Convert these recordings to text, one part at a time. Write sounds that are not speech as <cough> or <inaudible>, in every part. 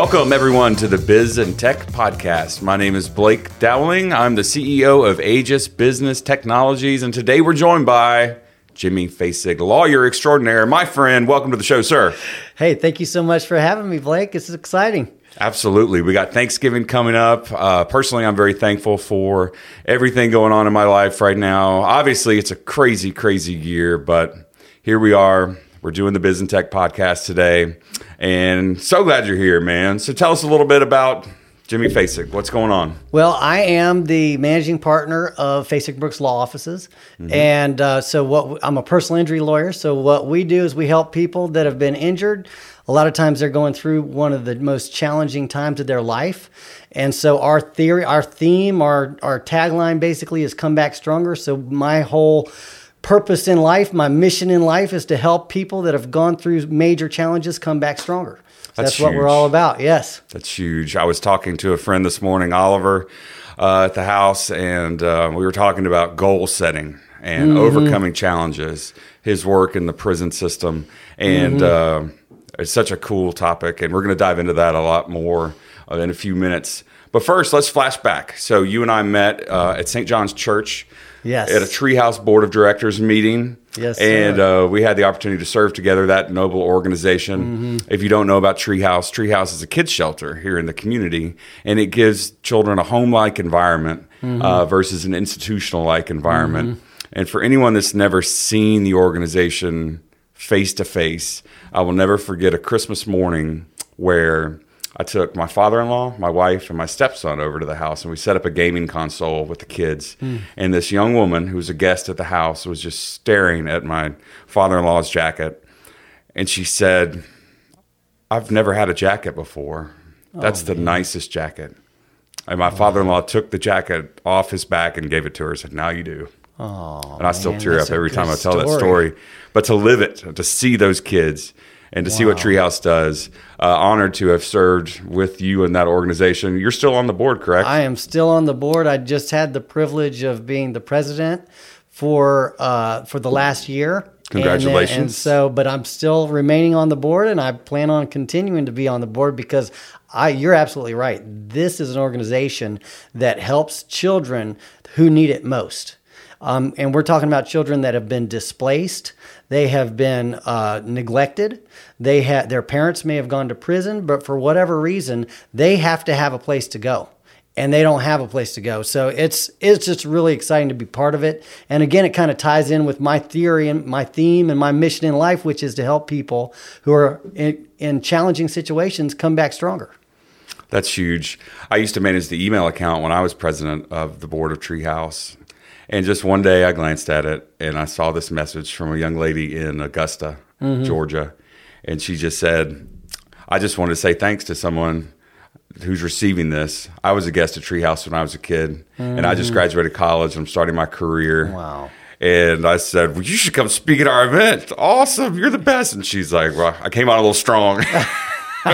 Welcome, everyone, to the Biz and Tech Podcast. My name is Blake Dowling. I'm the CEO of Aegis Business Technologies, and today we're joined by Jimmy Fasig, lawyer extraordinaire. My friend, welcome to the show, sir. Hey, thank you so much for having me, Blake. This is exciting. Absolutely. We got Thanksgiving coming up. Uh, personally, I'm very thankful for everything going on in my life right now. Obviously, it's a crazy, crazy year, but here we are. We're doing the Biz and Tech podcast today, and so glad you're here, man. So tell us a little bit about Jimmy Fasig. What's going on? Well, I am the managing partner of Fasig Brooks Law Offices, mm-hmm. and uh, so what I'm a personal injury lawyer. So what we do is we help people that have been injured a lot of times they're going through one of the most challenging times of their life. And so our theory, our theme, our, our tagline basically is come back stronger. So my whole purpose in life, my mission in life is to help people that have gone through major challenges come back stronger. that's, that's what we're all about. Yes. That's huge. I was talking to a friend this morning, Oliver, uh, at the house, and uh, we were talking about goal setting and mm-hmm. overcoming challenges, his work in the prison system. And, mm-hmm. uh, it's such a cool topic, and we're going to dive into that a lot more uh, in a few minutes. But first, let's flash back. So you and I met uh, at St. John's Church. Yes. At a Treehouse Board of Directors meeting. Yes. And uh, we had the opportunity to serve together that noble organization. Mm-hmm. If you don't know about Treehouse, Treehouse is a kids shelter here in the community, and it gives children a home like environment mm-hmm. uh, versus an institutional like environment. Mm-hmm. And for anyone that's never seen the organization face to face, I will never forget a Christmas morning where I took my father in law, my wife, and my stepson over to the house, and we set up a gaming console with the kids. Mm. And this young woman who was a guest at the house was just staring at my father in law's jacket. And she said, I've never had a jacket before. That's oh, the man. nicest jacket. And my oh, father in law took the jacket off his back and gave it to her and said, Now you do. Oh, and I still man, tear up every time I tell story. that story. But to live it, to see those kids, and to wow. see what Treehouse does. Uh, honored to have served with you in that organization. You're still on the board, correct? I am still on the board. I just had the privilege of being the president for uh, for the last year. Congratulations! And, and so, but I'm still remaining on the board, and I plan on continuing to be on the board because I. You're absolutely right. This is an organization that helps children who need it most. Um, and we're talking about children that have been displaced, they have been uh, neglected. They had their parents may have gone to prison, but for whatever reason, they have to have a place to go and they don't have a place to go. So it's it's just really exciting to be part of it. And again, it kind of ties in with my theory and my theme and my mission in life, which is to help people who are in, in challenging situations come back stronger. That's huge. I used to manage the email account when I was president of the board of Treehouse, and just one day I glanced at it and I saw this message from a young lady in Augusta, mm-hmm. Georgia. And she just said, I just wanted to say thanks to someone who's receiving this. I was a guest at Treehouse when I was a kid, mm-hmm. and I just mm-hmm. graduated college. I'm starting my career. Wow. And I said, Well, you should come speak at our event. Awesome. You're the best. And she's like, Well, I came out a little strong. <laughs>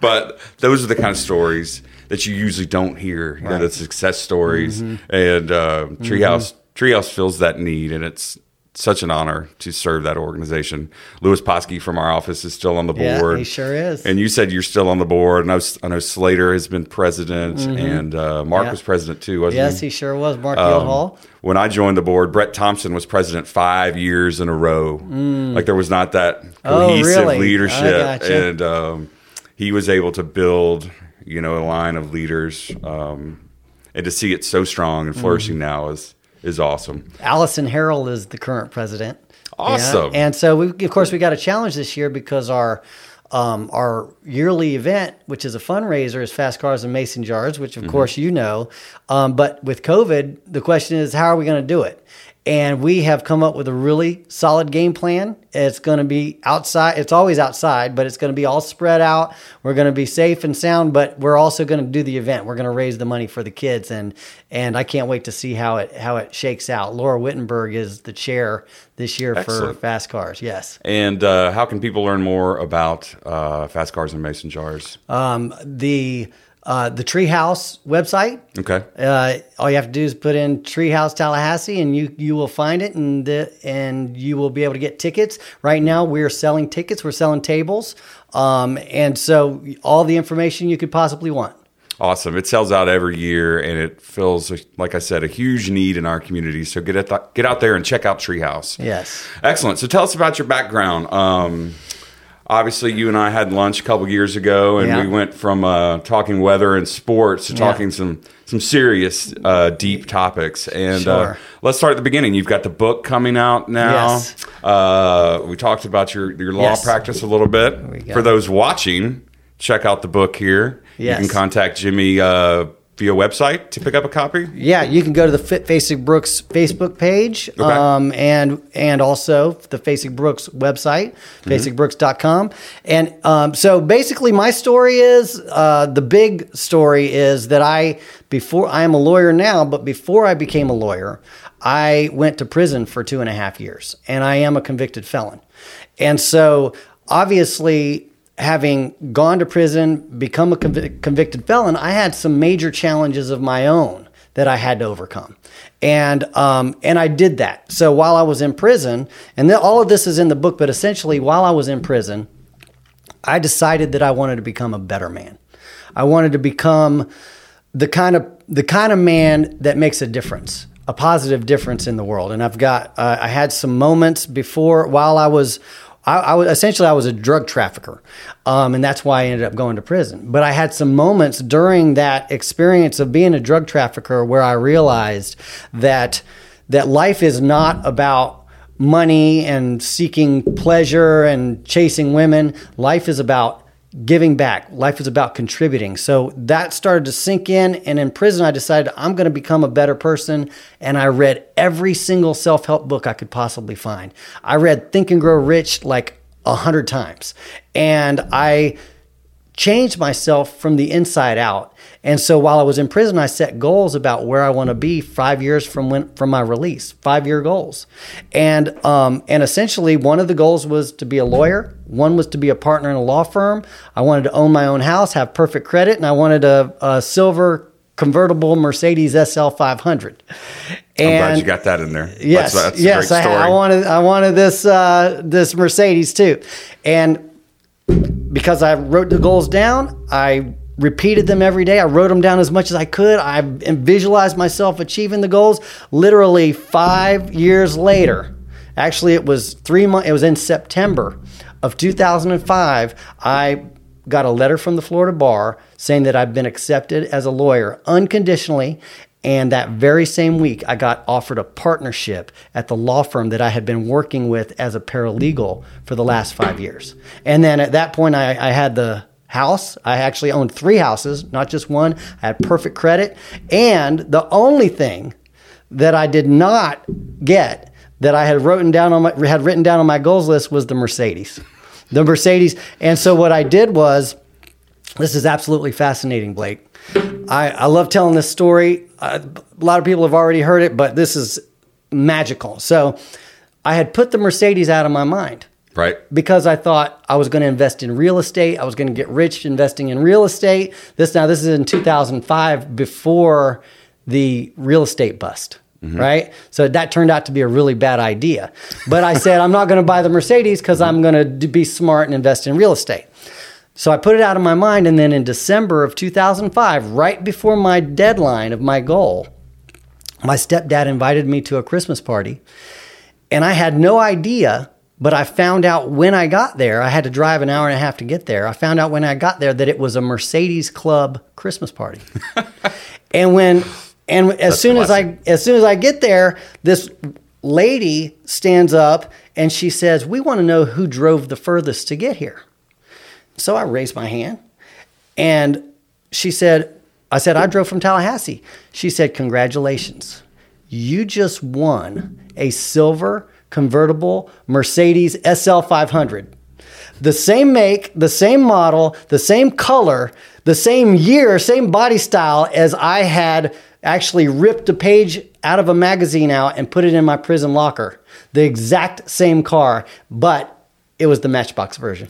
but those are the kind of stories that you usually don't hear. You right. know, the success stories mm-hmm. and uh, Treehouse. Mm-hmm. Treehouse fills that need, and it's such an honor to serve that organization. Louis Posky from our office is still on the board. Yeah, he sure is. And you said you're still on the board. I know, I know Slater has been president, mm-hmm. and uh, Mark yeah. was president too, wasn't yes, he? Yes, he sure was. Mark um, Hall. When I joined the board, Brett Thompson was president five years in a row. Mm. Like there was not that oh, cohesive oh, really? leadership, and um, he was able to build you know, a line of leaders. Um, and to see it so strong and flourishing mm-hmm. now is is awesome. Allison Harrell is the current president. Awesome. Yeah? And so, we, of course, we got a challenge this year because our um, our yearly event, which is a fundraiser, is Fast Cars and Mason Jars, which of mm-hmm. course you know. Um, but with COVID, the question is, how are we going to do it? And we have come up with a really solid game plan. It's going to be outside. It's always outside, but it's going to be all spread out. We're going to be safe and sound, but we're also going to do the event. We're going to raise the money for the kids, and and I can't wait to see how it how it shakes out. Laura Wittenberg is the chair this year Excellent. for Fast Cars. Yes. And uh, how can people learn more about uh, Fast Cars and Mason Jars? Um, the uh, the Treehouse website. Okay. Uh, all you have to do is put in Treehouse Tallahassee, and you you will find it, and the, and you will be able to get tickets. Right now, we're selling tickets. We're selling tables, um, and so all the information you could possibly want. Awesome. It sells out every year and it fills, like I said, a huge need in our community. So get, at the, get out there and check out Treehouse. Yes. Excellent. So tell us about your background. Um, obviously, you and I had lunch a couple years ago and Yeah. we went from uh, talking weather and sports to Yeah. talking some, some serious, uh, deep topics. And uh, let's start at the beginning. You've got the book coming out now. Yes. Uh, we talked about your, your law Yes. practice a little bit. For those watching, check out the book here. Yes. You can contact Jimmy uh, via website to pick up a copy. Yeah, you can go to the Fit Fasig Brooks Facebook page, Okay. um, and and also the Fasig Brooks website, fasigbrooks.com. And um, so basically, my story is uh, the big story is that I before I am a lawyer now, but before I became a lawyer, I went to prison for two and a half years, and I am a convicted felon. And so obviously having gone to prison, become a convic- convicted felon, I had some major challenges of my own that I had to overcome, and um, and I did that. So while I was in prison, and all of this is in the book, but essentially while I was in prison, I decided that I wanted to become a better man. I wanted to become the kind of the kind of man that makes a difference, a positive difference in the world. And I've got uh, I had some moments before while I was. I, I was essentially I was a drug trafficker, um, and that's why I ended up going to prison. But I had some moments during that experience of being a drug trafficker where I realized that that life is not about money and seeking pleasure and chasing women. Life is about giving back. Life is about contributing. So that started to sink in. And in prison, I decided I'm going to become a better person. And I read every single self help book I could possibly find. I read Think and Grow Rich like a hundred times. And I changed myself from the inside out. And so while I was in prison, I set goals about where I want to be five years from when from my release, five year goals. And um, and essentially one of the goals was to be a lawyer. One was to be a partner in a law firm. I wanted to own my own house, have perfect credit, and I wanted a, a silver convertible Mercedes SL 500. I'm And glad you got that in there. Yes, that's, that's yes, a great I. I wanted I wanted this uh, this Mercedes too, and because I wrote the goals down, I repeated them every day. I wrote them down as much as I could. I visualized myself achieving the goals. Literally five years later, actually, it was three months. It was in September of 2005. I got a letter from the Florida bar saying that I've been accepted as a lawyer unconditionally. And that very same week, I got offered a partnership at the law firm that I had been working with as a paralegal for the last five years. And then at that point, I, I had the house. I actually owned three houses, not just one. I had perfect credit. And the only thing that I did not get that I had written down on my had written down on my goals list was the Mercedes. The Mercedes. And so what I did was this is absolutely fascinating, Blake. I, I love telling this story. Uh, a lot of people have already heard it, but this is magical. So I had put the Mercedes out of my mind right. because I thought I was going to invest in real estate. I was going to get rich investing in real estate. This now this is in 2005 before the real estate bust. Right. So that turned out to be a really bad idea. But I said, I'm not going to buy the Mercedes because I'm going to be smart and invest in real estate. So I put it out of my mind. And then in December of 2005, right before my deadline of my goal, my stepdad invited me to a Christmas party. And I had no idea, but I found out when I got there, I had to drive an hour and a half to get there. I found out when I got there that it was a Mercedes Club Christmas party. <laughs> and when and as soon as I as soon as I get there, this lady stands up and she says, "We want to know who drove the furthest to get here." So I raised my hand and she said, I said, I drove from Tallahassee. She said, Congratulations. You just won a silver convertible Mercedes SL 500. The same make, the same model, the same color, the same year, same body style as I had actually ripped a page out of a magazine out and put it in my prison locker. The exact same car, but it was the Matchbox version.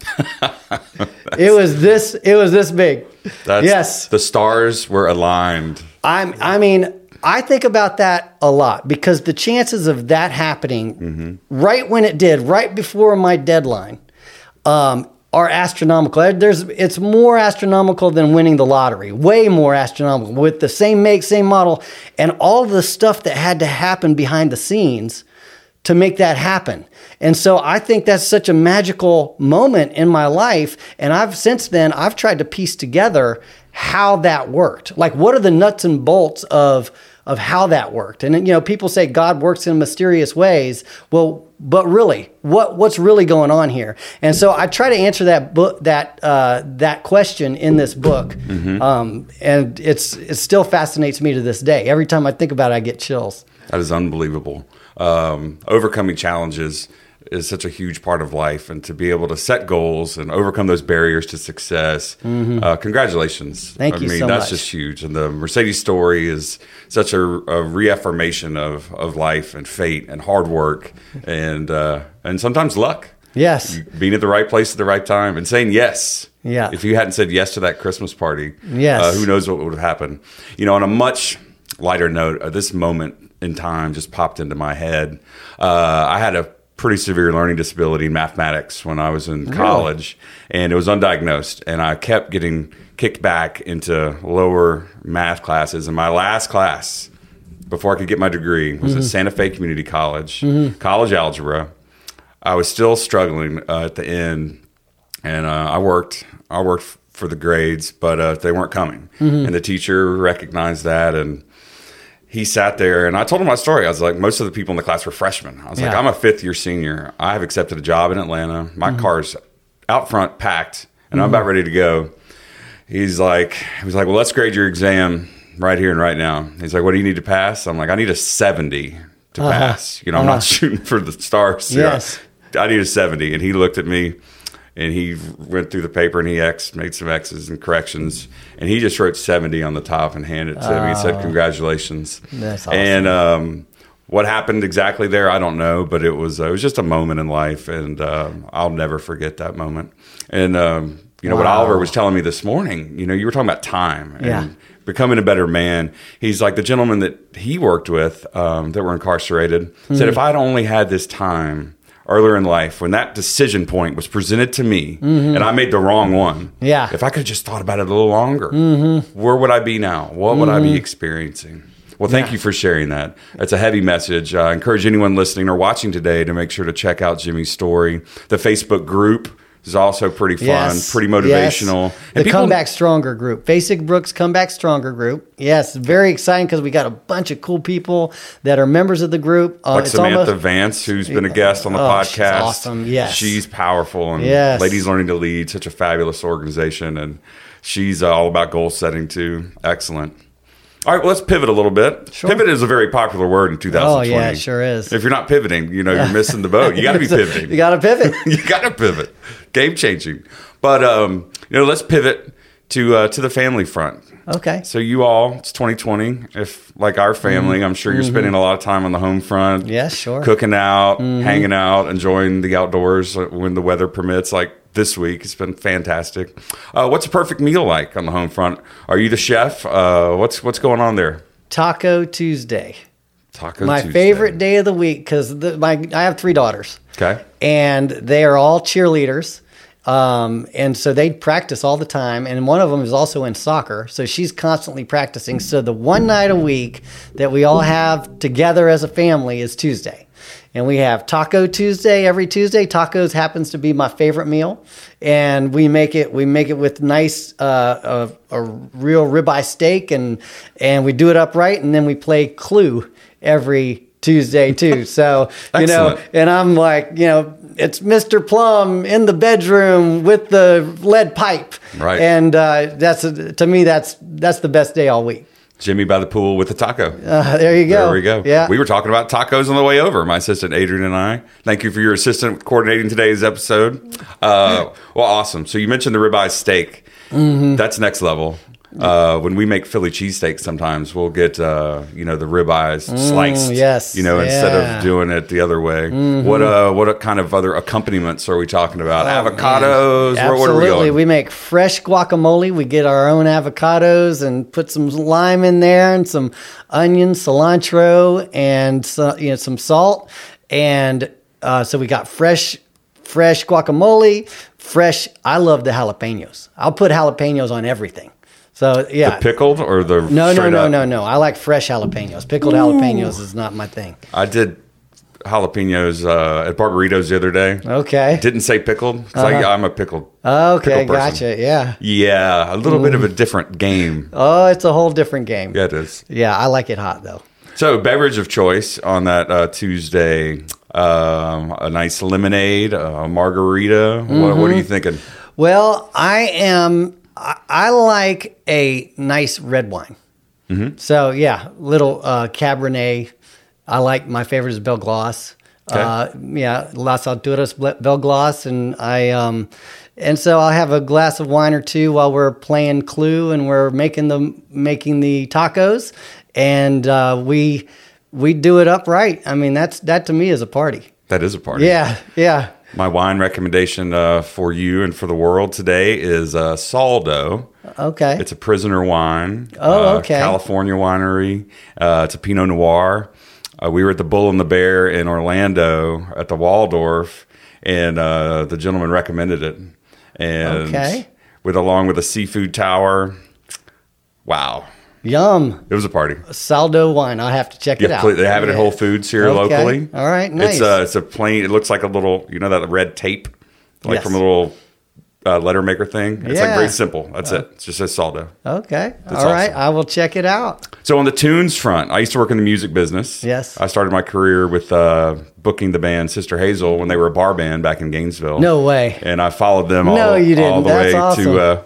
it was this. It was this big. That's, yes, the stars were aligned. I'm. I mean, I think about that a lot because the chances of that happening right when it did, right before my deadline, um, are astronomical. There's, it's more astronomical than winning the lottery. Way more astronomical with the same make, same model, and all the stuff that had to happen behind the scenes to make that happen. And so I think that's such a magical moment in my life. And I've since then I've tried to piece together how that worked. Like what are the nuts and bolts of of how that worked? And you know, people say God works in mysterious ways. Well, but really, what what's really going on here? And so I try to answer that book that uh, that question in this book. Mm-hmm. Um, and it's it still fascinates me to this day. Every time I think about it, I get chills. That is unbelievable. Um, overcoming challenges is such a huge part of life, and to be able to set goals and overcome those barriers to success. Uh, congratulations! Mm-hmm. Thank I you mean, so that's much. just huge. And the Mercedes story is such a, a reaffirmation of of life and fate and hard work and uh, and sometimes luck. Yes. being at the right place at the right time and saying yes. Yeah. If you hadn't said yes to that Christmas party, Yes. uh, who knows what would have happened? You know, on a much lighter note, uh, this moment in time just popped into my head. Uh, I had a pretty severe learning disability in mathematics when I was in college, and it was undiagnosed, and I kept getting kicked back into lower math classes. And my last class before I could get my degree was at Santa Fe Community College, college algebra. I was still struggling uh, at the end, and uh, I worked. I worked for the grades, but uh, they weren't coming, and the teacher recognized that, and he sat there. And I told him my story. I was like, most of the people in the class were freshmen. I was like, I'm a fifth year senior. I have accepted a job in Atlanta. My mm-hmm. car's out front, packed, and I'm mm-hmm. about ready to go. He's like, he was like, well, let's grade your exam right here and right now. He's like, what do you need to pass? I'm like, I need a 70 to uh-huh. pass. You know, I'm not uh-huh. <laughs> shooting for the stars. Yes. I need a 70. And he looked at me and he went through the paper and he X made some X's and corrections. And he just wrote 70 on the top and handed it to me and said, congratulations. That's awesome. And, um, what happened exactly there, I don't know, but it was uh, it was just a moment in life, and uh, I'll never forget that moment. And um, you know what Oliver was telling me this morning. You know, you were talking about time and Yeah. becoming a better man. He's like the gentleman that he worked with um, that were incarcerated Hmm. said, if I'd only had this time earlier in life when that decision point was presented to me mm-hmm. and I made the wrong one, Mm-hmm. Yeah. if I could have just thought about it a little longer, mm-hmm. where would I be now? What would I be mm-hmm. experiencing? Well, thank you for sharing that. It's a heavy message. I encourage anyone listening or watching today to make sure to check out Jimmy's story. The Facebook group is also pretty fun, Yes. pretty Yes. motivational. The Comeback Stronger group, Fasig Brooks Comeback Stronger group. Yes, very exciting because we got a bunch of cool people that are members of the group. Uh, like Samantha almost- Vance, who's been a guest on the Oh, she's podcast. awesome. Yes. she's powerful, and Yes. Ladies Learning to Lead, such a fabulous organization, and she's uh, all about goal setting too. Excellent. All right, well, let's pivot a little bit. Sure. Pivot is a very popular word in 2020. Oh, yeah, it sure is. If you're not pivoting, you know you're missing the boat. You got to be <laughs> pivoting. you got to pivot. <laughs> you got to pivot. Game changing. But um, you know, let's pivot to uh, to the family front. Okay. So you all, it's 2020. If like our family, I'm sure you're spending a lot of time on the home front. Mm-hmm. Yes, sure. Cooking out, hanging out, enjoying the outdoors uh, when the weather permits. Like this week, it's been fantastic. Uh, what's a perfect meal like on the home front? Are you the chef? Uh, what's what's going on there? Taco Tuesday. Taco my Tuesday. favorite day of the week because my I have three daughters. Okay. and they are all cheerleaders. Um, and so they practice all the time. And one of them is also in soccer. So she's constantly practicing. So the one night a week that we all have together as a family is Tuesday. And we have Taco Tuesday every Tuesday. Tacos happens to be my favorite meal, and we make it. We make it with nice, uh, a, a real ribeye steak, and and we do it upright, and then we play Clue every Tuesday too. So you know, and I'm like, you know, it's Mr. Plum in the bedroom with the lead pipe, Right. And uh, that's to me, that's that's the best day all week. Jimmy by the pool with the taco. Uh, there you go. There we go. Yeah, We were talking about tacos on the way over, my assistant Adrian and I. Thank you for your assistant coordinating today's episode. Uh, well, awesome. So you mentioned the ribeye steak. Mm-hmm. That's next level. Uh, when we make Philly cheesesteaks, sometimes we'll get uh, you know the ribeyes sliced. yes, you know instead of doing it the other way. What uh, what kind of other accompaniments are we talking about? Avocados. Are we Absolutely. going? We make fresh guacamole. We get our own avocados and put some lime in there and some onion, cilantro, and so, you know some salt. And uh, so we got fresh, fresh guacamole. Fresh. I love the jalapenos. I'll put jalapenos on everything. So yeah. Pickled or the no, no, no, up? no, no. I like fresh jalapenos. Pickled jalapenos is not my thing. I did jalapenos uh, at Barberitos the other day. Okay. Didn't say pickled because I'm a pickled. Okay, pickle gotcha. Yeah. Yeah, a little bit of a different game. Oh, it's a whole different game. Yeah, it is. Yeah, I like it hot though. So, beverage of choice on that uh, Tuesday: um, a nice lemonade, a margarita. What, what are Mm-hmm. you thinking? Well, I am. I, I like a nice red wine. Mm-hmm. So yeah, little uh, Cabernet. I like my favorite is Belle Glos. Okay. Uh, yeah, Las Alturas Ble- Belle Glos, and I um, and so I'll have a glass of wine or two while we're playing Clue and we're making the making the tacos, and uh, we we do it upright. I mean, that's that to me is a party. That is a party. Yeah, yeah. My wine recommendation uh, for you and for the world today is uh, Saldo. Okay. It's a prisoner wine. Oh, uh, okay. California winery. Uh, it's a Pinot Noir. Uh, we were at the Bull and the Bear in Orlando at the Waldorf, and uh, the gentleman recommended it. And Okay. with along with a seafood tower. Wow, Yum. it was a party. Saldo wine. I'll have to check it out. they have it at Whole Foods here Okay. locally. All right, nice. It's a it's a plain. It looks like a little, you know, that red tape, like Yes. from a little uh, letter maker thing. It's like very simple. That's it. It's just a saldo. Okay. That's All right. awesome. I will check it out. So on the tunes front, I used to work in the music business. Yes. I started my career with uh, booking the band Sister Hazel when they were a bar band back in Gainesville. No way. And I followed them all, No, you didn't. the That's way awesome. to.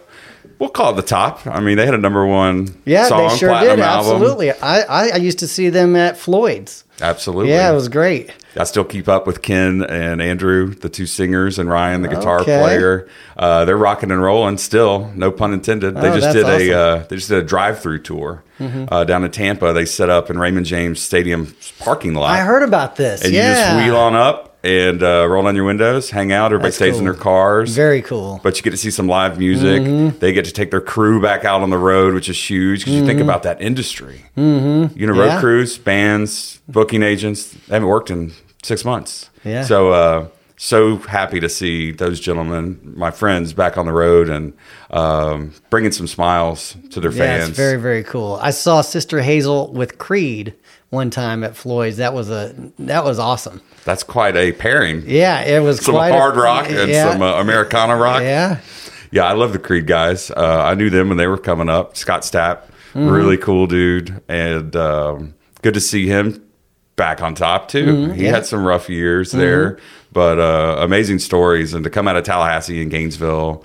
We'll call it the top. I mean, they had a number one Yeah, song, they sure platinum did. album. Absolutely. I, I, I used to see them at Floyd's. Absolutely. Yeah, it was great. I still keep up with Ken and Andrew, the two singers, and Ryan, the guitar Okay. player. Uh, they're rocking and rolling still. No pun intended. They Oh, just did awesome. Mm-hmm. a uh, they just did a drive through tour uh, down in Tampa. They set up in Raymond James Stadium parking lot. I heard about this. and yeah. you just wheel on up and uh, roll down your windows, hang out. Everybody That's stays in their cars. Very cool. but you get to see some live music. Mm-hmm. They get to take their crew back out on the road, which is huge because you think about that industry. Mm-hmm. You know, road Yeah. crews, bands, booking agents. They haven't worked in six months. Yeah. So, uh, so happy to see those gentlemen, my friends, back on the road and um, bringing some smiles to their Yeah, fans. it's very, very cool. I saw Sister Hazel with Creed one time at Floyd's. That was a that was awesome. That's quite a pairing. Yeah, it was Some quite a- hard rock and yeah, some uh, Americana rock. yeah. Yeah, I love the Creed guys. Uh, I knew them when they were coming up. Scott Stapp, Mm-hmm. really cool dude, and um, good to see him back on top too. he Mm-hmm. yeah. had some rough years there, but uh, amazing stories. And to come out of Tallahassee and Gainesville,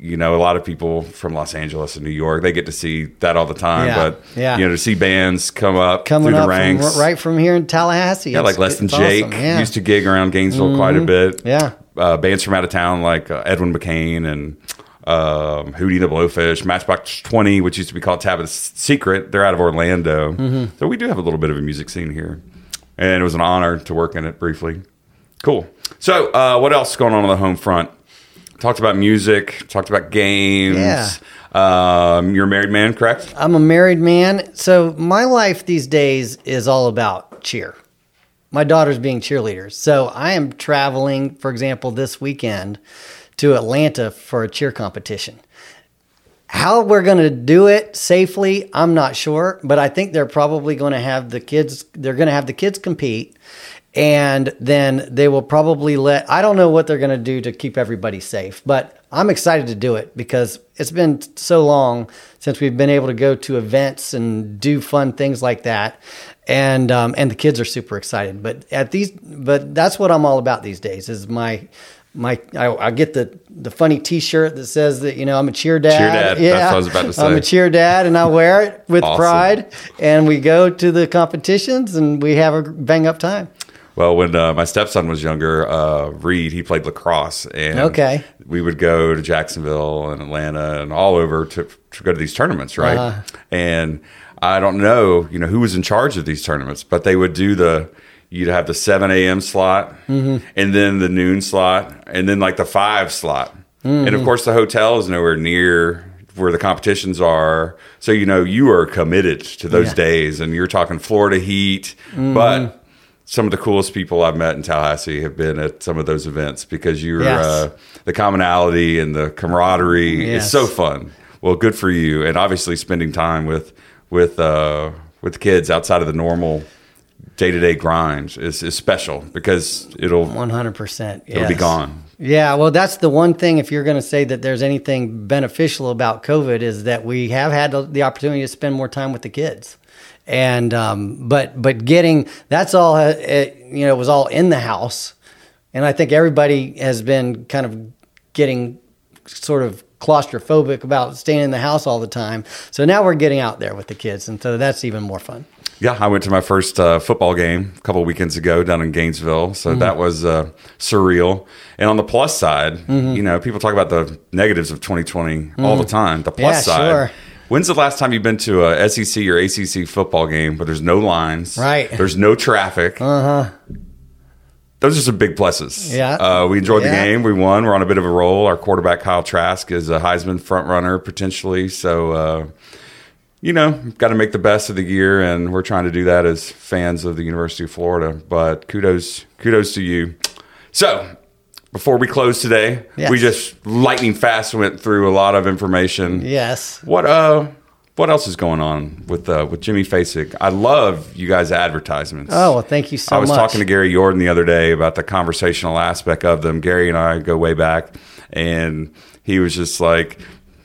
you know, a lot of people from Los Angeles and New York, they get to see that all the time. Yeah, But yeah. you know, to see bands come up Coming through the ranks, from, right from here in Tallahassee. yeah, like Less Than Jake awesome. Yeah. Mm-hmm. used to gig around Gainesville quite a bit. Yeah. uh, bands from out of town like uh, Edwin McCain and um, Hootie the Blowfish, Matchbox Twenty, which used to be called Tabitha's Secret. They're out of Orlando, Mm-hmm. so we do have a little bit of a music scene here, and it was an honor to work in it briefly. Cool. So, uh, what else is going on on the home front? Talked about music. Talked about games. Yeah. Um, you're a married man, correct? I'm a married man, so my life these days is all about cheer. My daughter's being cheerleaders. So I am traveling, for example, this weekend to Atlanta for a cheer competition. How we're going to do it safely, I'm not sure, but I think they're probably going to have the kids they're going to have the kids compete and then they will probably let I don't know what they're going to do to keep everybody safe, but I'm excited to do it because it's been so long since we've been able to go to events and do fun things like that, and um, and the kids are super excited. But at these, but that's what I'm all about these days. Is my my I, I get the the funny T-shirt that says that you know I'm a cheer dad. Cheer dad, that's what I was about to I'm a cheer dad, and I wear it <laughs> with Awesome. pride. And we go to the competitions and we have a bang up time. Well, when uh, my stepson was younger, uh, Reed, he played lacrosse, and Okay. we would go to Jacksonville and Atlanta and all over to, to go to these tournaments, right? Uh-huh. And I don't know, you know, who was in charge of these tournaments, but they would do the you'd have the seven a.m. slot, Mm-hmm. and then the noon slot, and then like the five slot, and Mm-hmm. of course the hotel is nowhere near where the competitions are. So you know you are committed to those Yeah. days, and you're talking Florida heat, Mm-hmm. but. Some of the coolest people I've met in Tallahassee have been at some of those events because you're Yes. uh, the commonality and the camaraderie is so fun. Well, good for you, and obviously spending time with with uh, with kids outside of the normal day to day grind is, is special because it'll One hundred percent. it'll be gone. Yeah, well, that's the one thing. If you're going to say that there's anything beneficial about COVID, is that we have had the- the opportunity to spend more time with the kids, and um, but but getting that's all uh, it, you know was all in the house, and I think everybody has been kind of getting sort of claustrophobic about staying in the house all the time. So now we're getting out there with the kids, and so that's even more fun. Yeah, I went to my first uh, football game a couple weekends ago down in Gainesville, so Mm-hmm. that was uh, surreal. And on the plus side, Mm-hmm. you know, people talk about the negatives of 2020 all the time. The plus Yeah, side. sure. When's the last time you've been to a SEC or ACC football game where there's no lines, Right. There's no traffic. Uh huh. Those are some big pluses. Yeah. Uh, we enjoyed the game. We won. We're on a bit of a roll. Our quarterback Kyle Trask is a Heisman front runner potentially. So. Uh, you know, got to make the best of the year, and we're trying to do that as fans of the University of Florida. But kudos, kudos to you. So, before we close today, Yes. we just lightning fast went through a lot of information. Yes. What uh, what else is going on with uh, with Jimmy Fasig? I love you guys' advertisements. Oh, well, thank you so much. I was much. talking to Gary Jordan the other day about the conversational aspect of them. Gary and I go way back, and he was just like,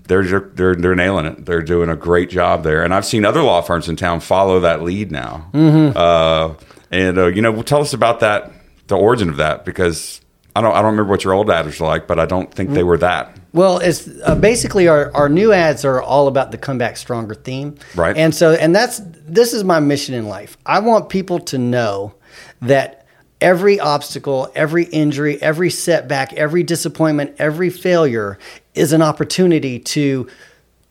"They're they're they're nailing it. They're doing a great job there." And I've seen other law firms in town follow that lead now. Mm-hmm. Uh, and uh, you know, tell us about that, the origin of that, because I don't I don't remember what your old ads were like, but I don't think they were that. Well, it's uh, basically our, our new ads are all about the comeback stronger theme. Right. And so, and that's, this is my mission in life. I want people to know that every obstacle, every injury, every setback, every disappointment, every failure is an opportunity to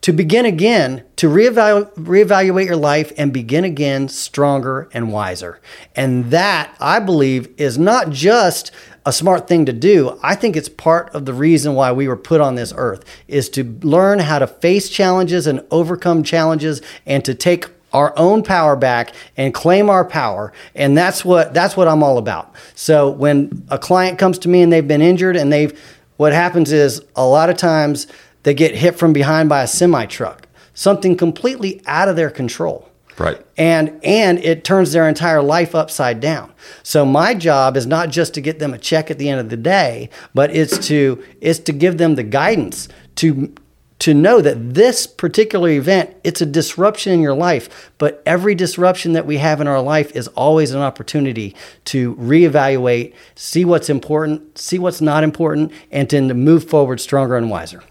to begin again, to reevalu- reevaluate your life and begin again stronger and wiser. And that, I believe, is not just a smart thing to do. I think it's part of the reason why we were put on this earth is to learn how to face challenges and overcome challenges and to take our own power back and claim our power and that's what that's what I'm all about. So when a client comes to me and they've been injured and they've what happens is a lot of times they get hit from behind by a semi truck, something completely out of their control. Right. And and it turns their entire life upside down. So my job is not just to get them a check at the end of the day, but it's to it's to give them the guidance to to know that this particular event it's a disruption in your life but every disruption that we have in our life is always an opportunity to reevaluate see what's important see what's not important and to move forward stronger and wiser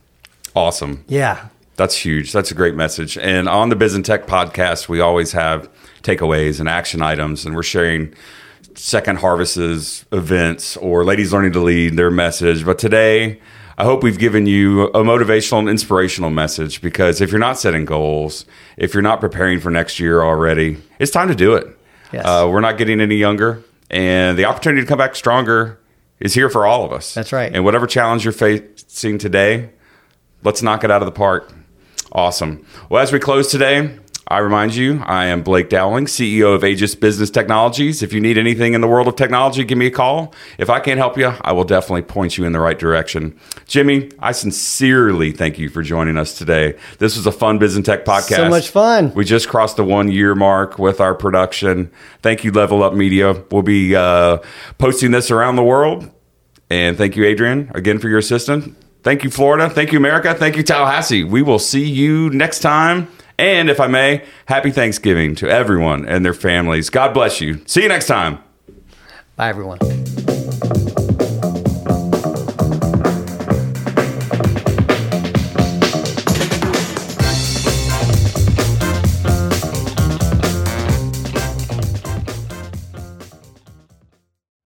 Awesome. yeah That's huge. That's a great message. And on the Biz and Tech podcast, we always have takeaways and action items, and we're sharing Second Harvest's events or Ladies Learning to Lead, their message. But today, I hope we've given you a motivational and inspirational message because if you're not setting goals, if you're not preparing for next year already, it's time to do it. Yes. Uh, we're not getting any younger, and the opportunity to come back stronger is here for all of us. That's right. And whatever challenge you're facing today, let's knock it out of the park. Awesome. Well, as we close today, I remind you, I am Blake Dowling, CEO of Aegis Business Technologies. If you need anything in the world of technology, give me a call. If I can't help you, I will definitely point you in the right direction. Jimmy, I sincerely thank you for joining us today. This was a fun Business Tech podcast. So much fun. We just crossed the one year mark with our production. Thank you, Level Up Media. We'll be uh, posting this around the world. And thank you, Adrian, again for your assistance. Thank you, Florida. Thank you, America. Thank you, Tallahassee. We will see you next time. And if I may, happy Thanksgiving to everyone and their families. God bless you. See you next time. bye everyone